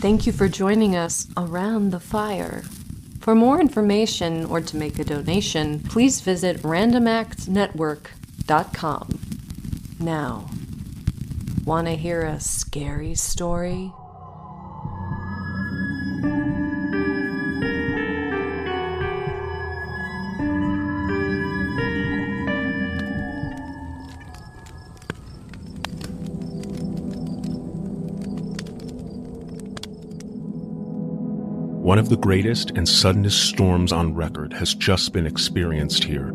Thank you for joining us around the fire. For more information or to make a donation, please visit randomactsnetwork.com. Now, want to hear a scary story? One of the greatest and suddenest storms on record has just been experienced here.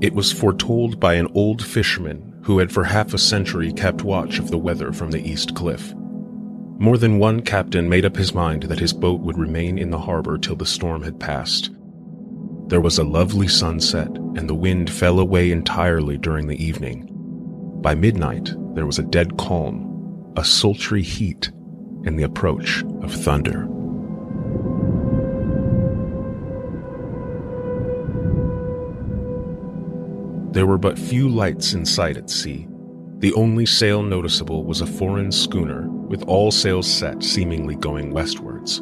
It was foretold by an old fisherman who had for half a century kept watch of the weather from the East Cliff. More than one captain made up his mind that his boat would remain in the harbor till the storm had passed. There was a lovely sunset, and the wind fell away entirely during the evening. By midnight, there was a dead calm, a sultry heat, and the approach of thunder. There were but few lights in sight at sea. The only sail noticeable was a foreign schooner, with all sails set seemingly going westwards.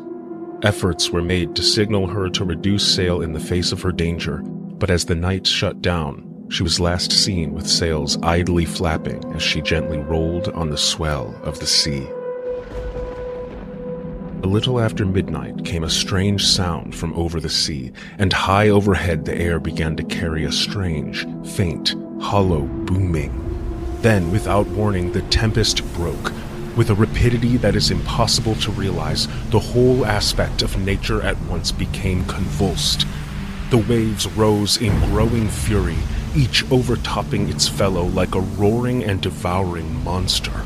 Efforts were made to signal her to reduce sail in the face of her danger, but as the night shut down, she was last seen with sails idly flapping as she gently rolled on the swell of the sea. A little after midnight came a strange sound from over the sea, and high overhead the air began to carry a strange, faint, hollow booming. Then, without warning, the tempest broke. With a rapidity that is impossible to realize, the whole aspect of nature at once became convulsed. The waves rose in growing fury, each overtopping its fellow like a roaring and devouring monster.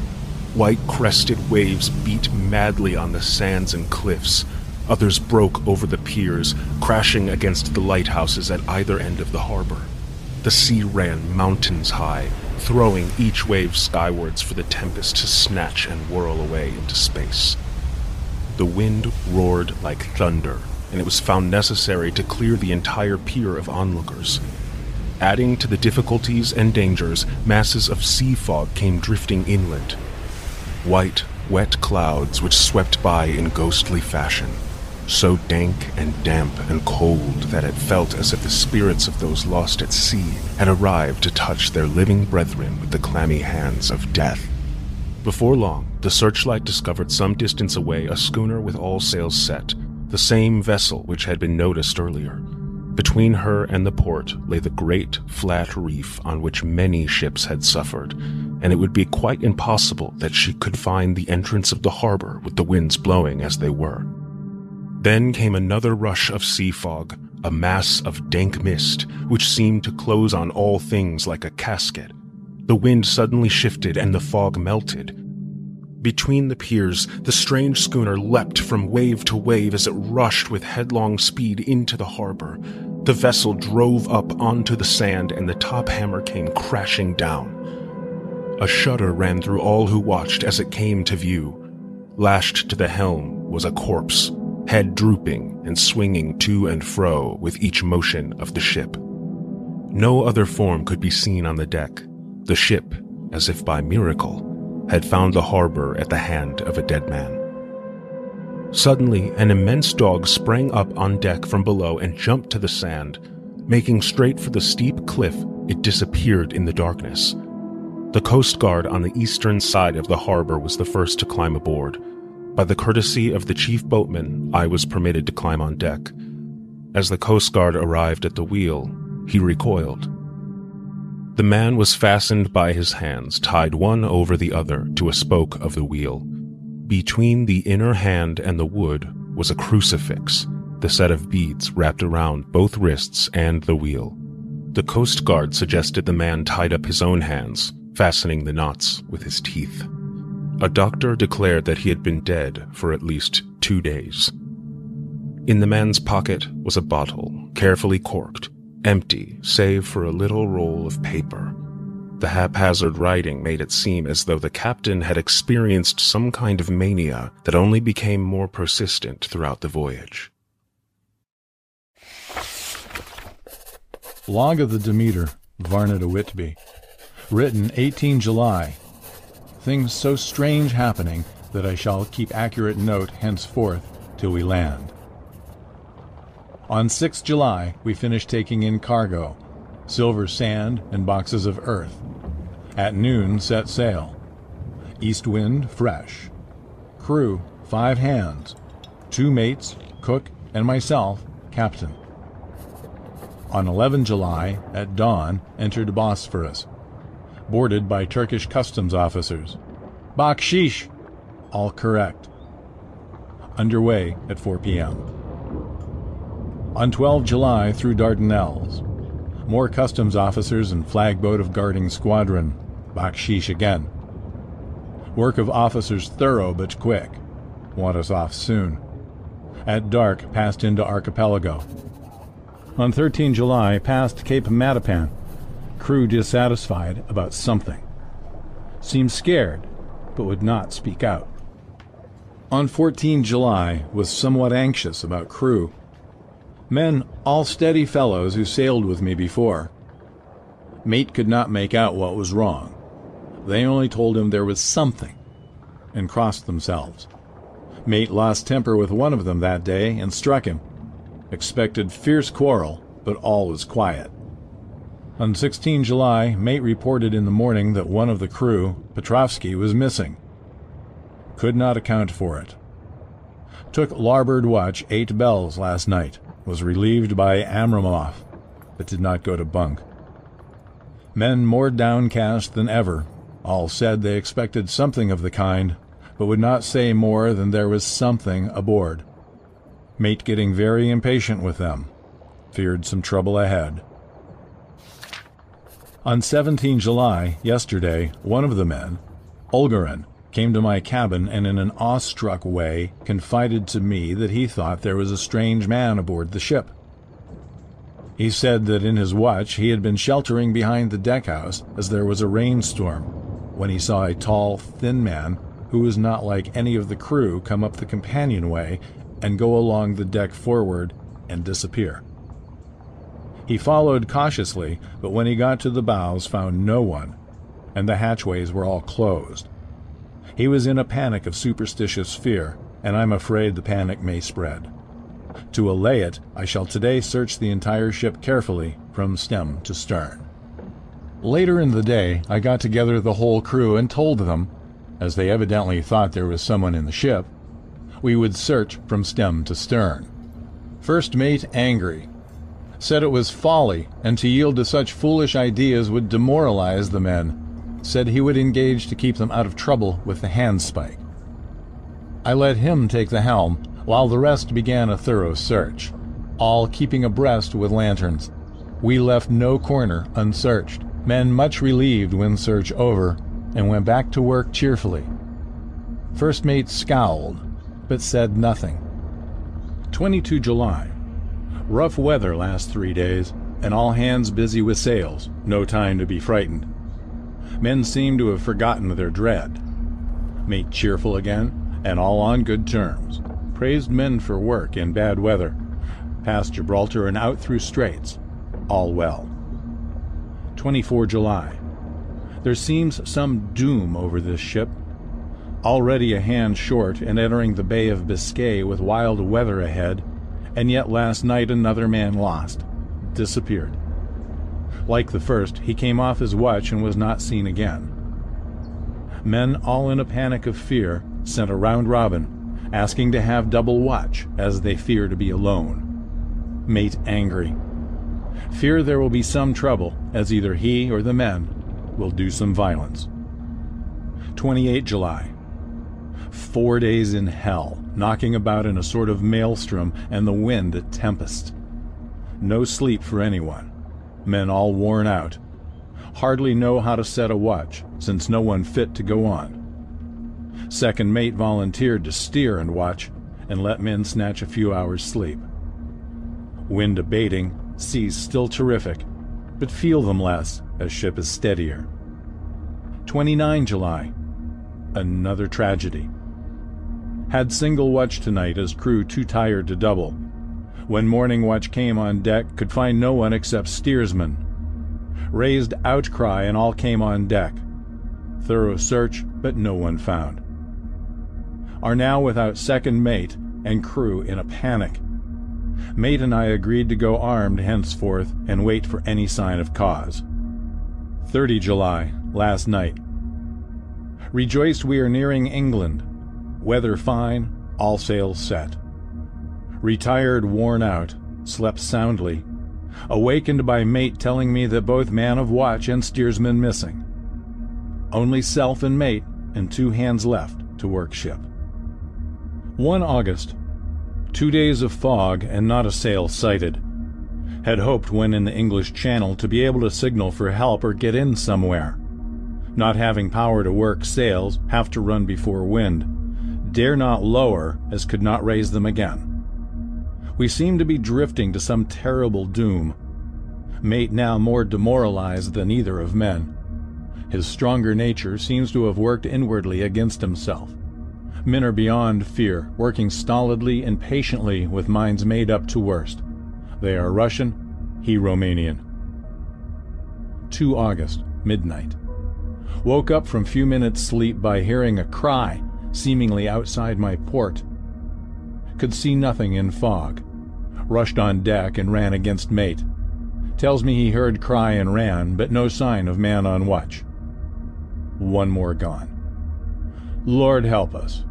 White crested waves beat madly on the sands and cliffs. Others broke over the piers, crashing against the lighthouses at either end of the harbor. The sea ran mountains high, throwing each wave skywards for the tempest to snatch and whirl away into space. The wind roared like thunder, and it was found necessary to clear the entire pier of onlookers. Adding to the difficulties and dangers, masses of sea fog came drifting inland, white, wet clouds which swept by in ghostly fashion, so dank and damp and cold that it felt as if the spirits of those lost at sea had arrived to touch their living brethren with the clammy hands of death. Before long, the searchlight discovered some distance away a schooner with all sails set, the same vessel which had been noticed earlier. Between her and the port lay the great flat reef on which many ships had suffered, and it would be quite impossible that she could find the entrance of the harbor with the winds blowing as they were. Then came another rush of sea fog, a mass of dank mist, which seemed to close on all things like a casket. The wind suddenly shifted and the fog melted. Between the piers, the strange schooner leapt from wave to wave as it rushed with headlong speed into the harbor. The vessel drove up onto the sand and the top hamper came crashing down. A shudder ran through all who watched as it came to view. Lashed to the helm was a corpse, head drooping and swinging to and fro with each motion of the ship. No other form could be seen on the deck. The ship, as if by miracle, had found the harbor at the hand of a dead man. Suddenly, an immense dog sprang up on deck from below and jumped to the sand. Making straight for the steep cliff, it disappeared in the darkness. The Coast Guard on the eastern side of the harbor was the first to climb aboard. By the courtesy of the chief boatman, I was permitted to climb on deck. As the Coast Guard arrived at the wheel, he recoiled. The man was fastened by his hands, tied one over the other to a spoke of the wheel. Between the inner hand and the wood was a crucifix, the set of beads wrapped around both wrists and the wheel. The Coast Guard suggested the man tied up his own hands, fastening the knots with his teeth. A doctor declared that he had been dead for at least two days. In the man's pocket was a bottle, carefully corked, empty save for a little roll of paper. The haphazard writing made it seem as though the captain had experienced some kind of mania that only became more persistent throughout the voyage. Log of the Demeter, Varna to Whitby. Written 18 July. Things so strange happening that I shall keep accurate note henceforth till we land. On 6 July, we finished taking in cargo, silver sand and boxes of earth. At noon, set sail. East wind fresh. Crew, five hands. Two mates, cook, and myself, captain. On 11 July, at dawn, entered Bosphorus. Boarded by Turkish customs officers. Bakshish! All correct. Underway at 4 p.m. On 12 July through Dardanelles. More customs officers and flagboat of guarding squadron. Bakshish again. Work of officers thorough but quick. Want us off soon. At dark, passed into archipelago. On 13 July, passed Cape Matapan. Crew dissatisfied about something. Seemed scared, but would not speak out. On 14 July, was somewhat anxious about crew. Men, all steady fellows who sailed with me before. Mate could not make out what was wrong. They only told him there was something, and crossed themselves. Mate lost temper with one of them that day and struck him. Expected fierce quarrel, but all was quiet. On 16 July, mate reported in the morning that one of the crew, Petrovsky, was missing. Could not account for it. Took larboard watch eight bells last night was relieved by Amramov, but did not go to bunk. Men more downcast than ever. All said they expected something of the kind, but would not say more than there was something aboard. Mate getting very impatient with them. Feared some trouble ahead. On 17 July, yesterday, one of the men, Olgarin, came to my cabin and in an awestruck way confided to me that he thought there was a strange man aboard the ship. He said that in his watch he had been sheltering behind the deckhouse as there was a rainstorm, when he saw a tall, thin man who was not like any of the crew come up the companionway and go along the deck forward and disappear. He followed cautiously, but when he got to the bows found no one, and the hatchways were all closed. He was in a panic of superstitious fear, and I'm afraid the panic may spread. To allay it, I shall today search the entire ship carefully from stem to stern. Later in the day, I got together the whole crew and told them, as they evidently thought there was someone in the ship, we would search from stem to stern. First mate angry. Said it was folly, and to yield to such foolish ideas would demoralize the men, said he would engage to keep them out of trouble with the handspike. I let him take the helm, while the rest began a thorough search, all keeping abreast with lanterns. We left no corner unsearched, men much relieved when search over, and went back to work cheerfully. First mate scowled, but said nothing. 22 July. Rough weather last three days, and all hands busy with sails, no time to be frightened. Men seemed to have forgotten their dread. Mate cheerful again, and all on good terms. Praised men for work in bad weather. Past Gibraltar and out through straits. All well. 24 July. There seems some doom over this ship. Already a hand short and entering the Bay of Biscay with wild weather ahead, and yet last night another man lost. Disappeared. Like the first, he came off his watch and was not seen again. Men, all in a panic of fear, sent a round robin, asking to have double watch, as they fear to be alone. Mate angry. Fear there will be some trouble, as either he or the men will do some violence. 28 July. Four days in hell, knocking about in a sort of maelstrom and the wind a tempest. No sleep for anyone men all worn out. Hardly know how to set a watch, since no one fit to go on. Second mate volunteered to steer and watch, and let men snatch a few hours' sleep. Wind abating, seas still terrific, but feel them less as ship is steadier. 29 July. Another tragedy. Had single watch tonight as crew too tired to double. When morning watch came on deck, could find no one except steersman. Raised outcry and all came on deck. Thorough search, but no one found. Are now without second mate and crew in a panic. Mate and I agreed to go armed henceforth and wait for any sign of cause. 30 July, last night. Rejoiced we are nearing England. Weather fine, all sails set. Retired worn out, slept soundly. Awakened by mate telling me that both man of watch and steersman missing. Only self and mate and two hands left to work ship. 1 August. Two days of fog and not a sail sighted. Had hoped when in the English Channel to be able to signal for help or get in somewhere. Not having power to work sails, have to run before wind. Dare not lower, as could not raise them again. We seem to be drifting to some terrible doom. Mate now more demoralized than either of men. His stronger nature seems to have worked inwardly against himself. Men are beyond fear, working stolidly and patiently with minds made up to worst. They are Russian, he Romanian. 2 August, midnight. Woke up from few minutes sleep by hearing a cry, seemingly outside my port. Could see nothing in fog. Rushed on deck and ran against mate. Tells me he heard cry and ran, but no sign of man on watch. One more gone. Lord help us.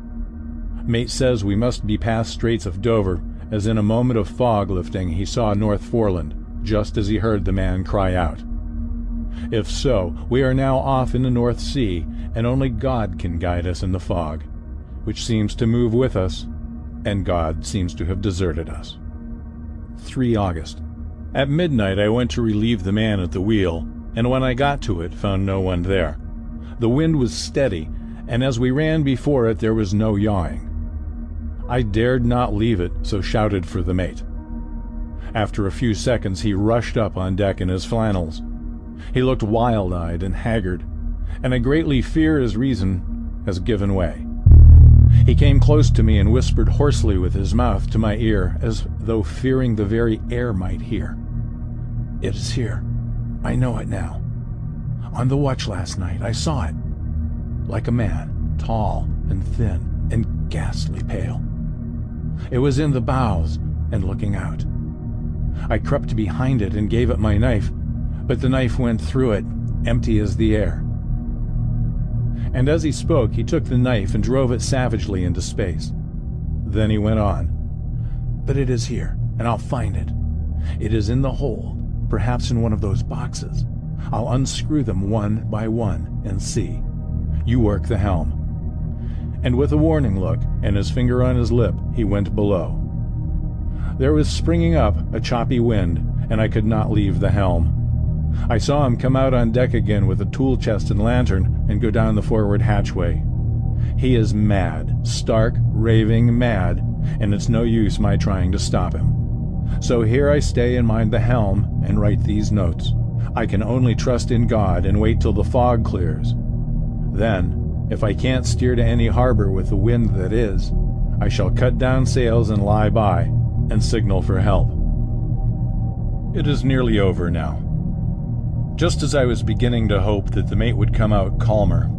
Mate says we must be past Straits of Dover, as in a moment of fog lifting he saw North Foreland, just as he heard the man cry out. If so, we are now off in the North Sea, and only God can guide us in the fog, which seems to move with us, and God seems to have deserted us. 3 August. At midnight I went to relieve the man at the wheel, and when I got to it found no one there. The wind was steady, and as we ran before it there was no yawing. I dared not leave it, so shouted for the mate. After a few seconds he rushed up on deck in his flannels. He looked wild-eyed and haggard, and I greatly fear his reason has given way. He came close to me and whispered hoarsely with his mouth to my ear, as though fearing the very air might hear. It is here. I know it now. On the watch last night, I saw it. Like a man, tall and thin and ghastly pale. It was in the bows and looking out. I crept behind it and gave it my knife, but the knife went through it, empty as the air. And as he spoke, he took the knife and drove it savagely into space. Then he went on. But it is here, and I'll find it. It is in the hold, perhaps in one of those boxes. I'll unscrew them one by one and see. You work the helm and with a warning look and his finger on his lip, he went below. There was springing up a choppy wind, and I could not leave the helm. I saw him come out on deck again with a tool chest and lantern and go down the forward hatchway. He is mad, stark, raving mad, and it's no use my trying to stop him. So here I stay and mind the helm and write these notes. I can only trust in God and wait till the fog clears. Then if I can't steer to any harbor with the wind that is, I shall cut down sails and lie by, and signal for help. It is nearly over now. Just as I was beginning to hope that the mate would come out calmer,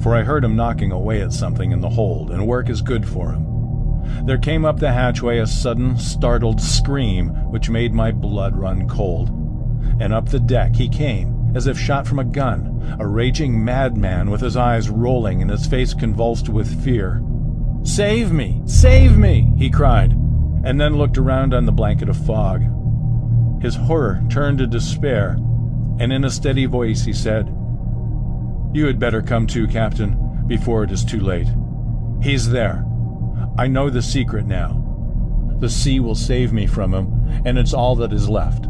for I heard him knocking away at something in the hold, and work is good for him. There came up the hatchway a sudden, startled scream which made my blood run cold. And up the deck he came, as if shot from a gun, a raging madman with his eyes rolling and his face convulsed with fear. Save me! Save me! he cried, and then looked around on the blanket of fog. His horror turned to despair, and in a steady voice he said, You had better come too, Captain, before it is too late. He's there. I know the secret now. The sea will save me from him, and it's all that is left.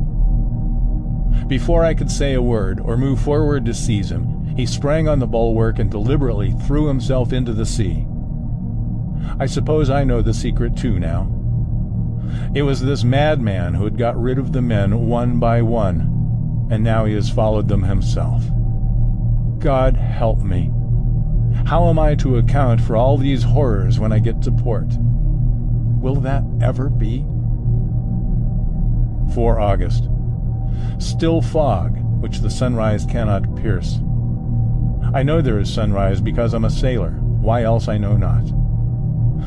Before I could say a word or move forward to seize him, he sprang on the bulwark and deliberately threw himself into the sea. I suppose I know the secret too now. It was this madman who had got rid of the men one by one, and now he has followed them himself. God help me. How am I to account for all these horrors when I get to port? Will that ever be? 4 August. Still fog, which the sunrise cannot pierce. I know there is sunrise because I'm a sailor. Why else I know not.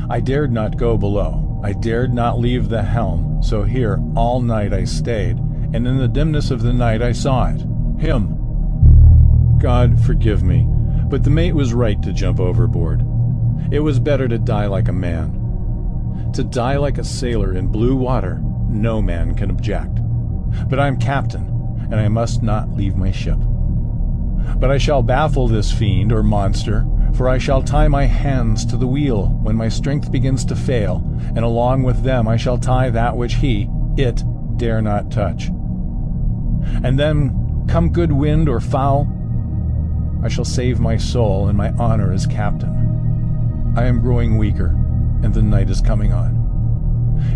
I dared not go below. I dared not leave the helm, so here all night I stayed, and in the dimness of the night I saw it. Him. God forgive me, but the mate was right to jump overboard. It was better to die like a man. To die like a sailor in blue water, no man can object. But I'm captain, and I must not leave my ship. But I shall baffle this fiend or monster, for I shall tie my hands to the wheel when my strength begins to fail, and along with them I shall tie that which he, it, dare not touch. And then, come good wind or foul, I shall save my soul and my honor as captain. I am growing weaker, and the night is coming on.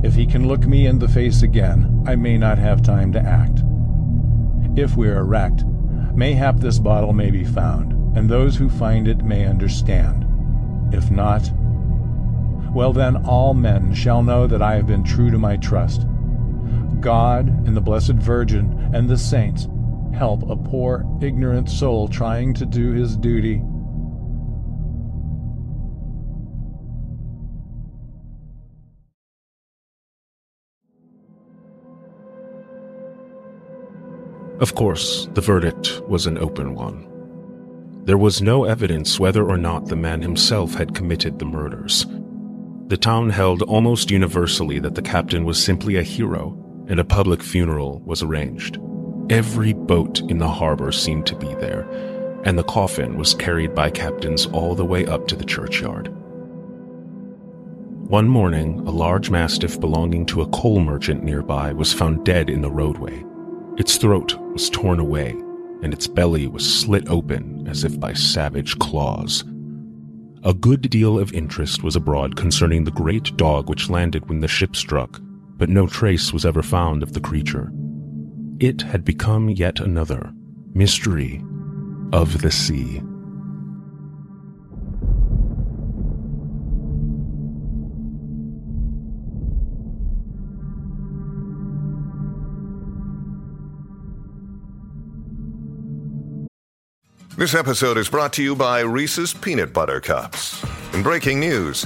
If he can look me in the face again, I may not have time to act. If we are wrecked, mayhap this bottle may be found, and those who find it may understand. If not, well then all men shall know that I have been true to my trust. God and the Blessed Virgin and the saints help a poor, ignorant soul trying to do his duty. Of course, the verdict was an open one. There was no evidence whether or not the man himself had committed the murders. The town held almost universally that the captain was simply a hero, and a public funeral was arranged. Every boat in the harbor seemed to be there, and the coffin was carried by captains all the way up to the churchyard. One morning, a large mastiff belonging to a coal merchant nearby was found dead in the roadway. Its throat was torn away, and its belly was slit open as if by savage claws. A good deal of interest was abroad concerning the great dog which landed when the ship struck, but no trace was ever found of the creature. It had become yet another mystery of the sea. This episode is brought to you by Reese's Peanut Butter Cups. In breaking news,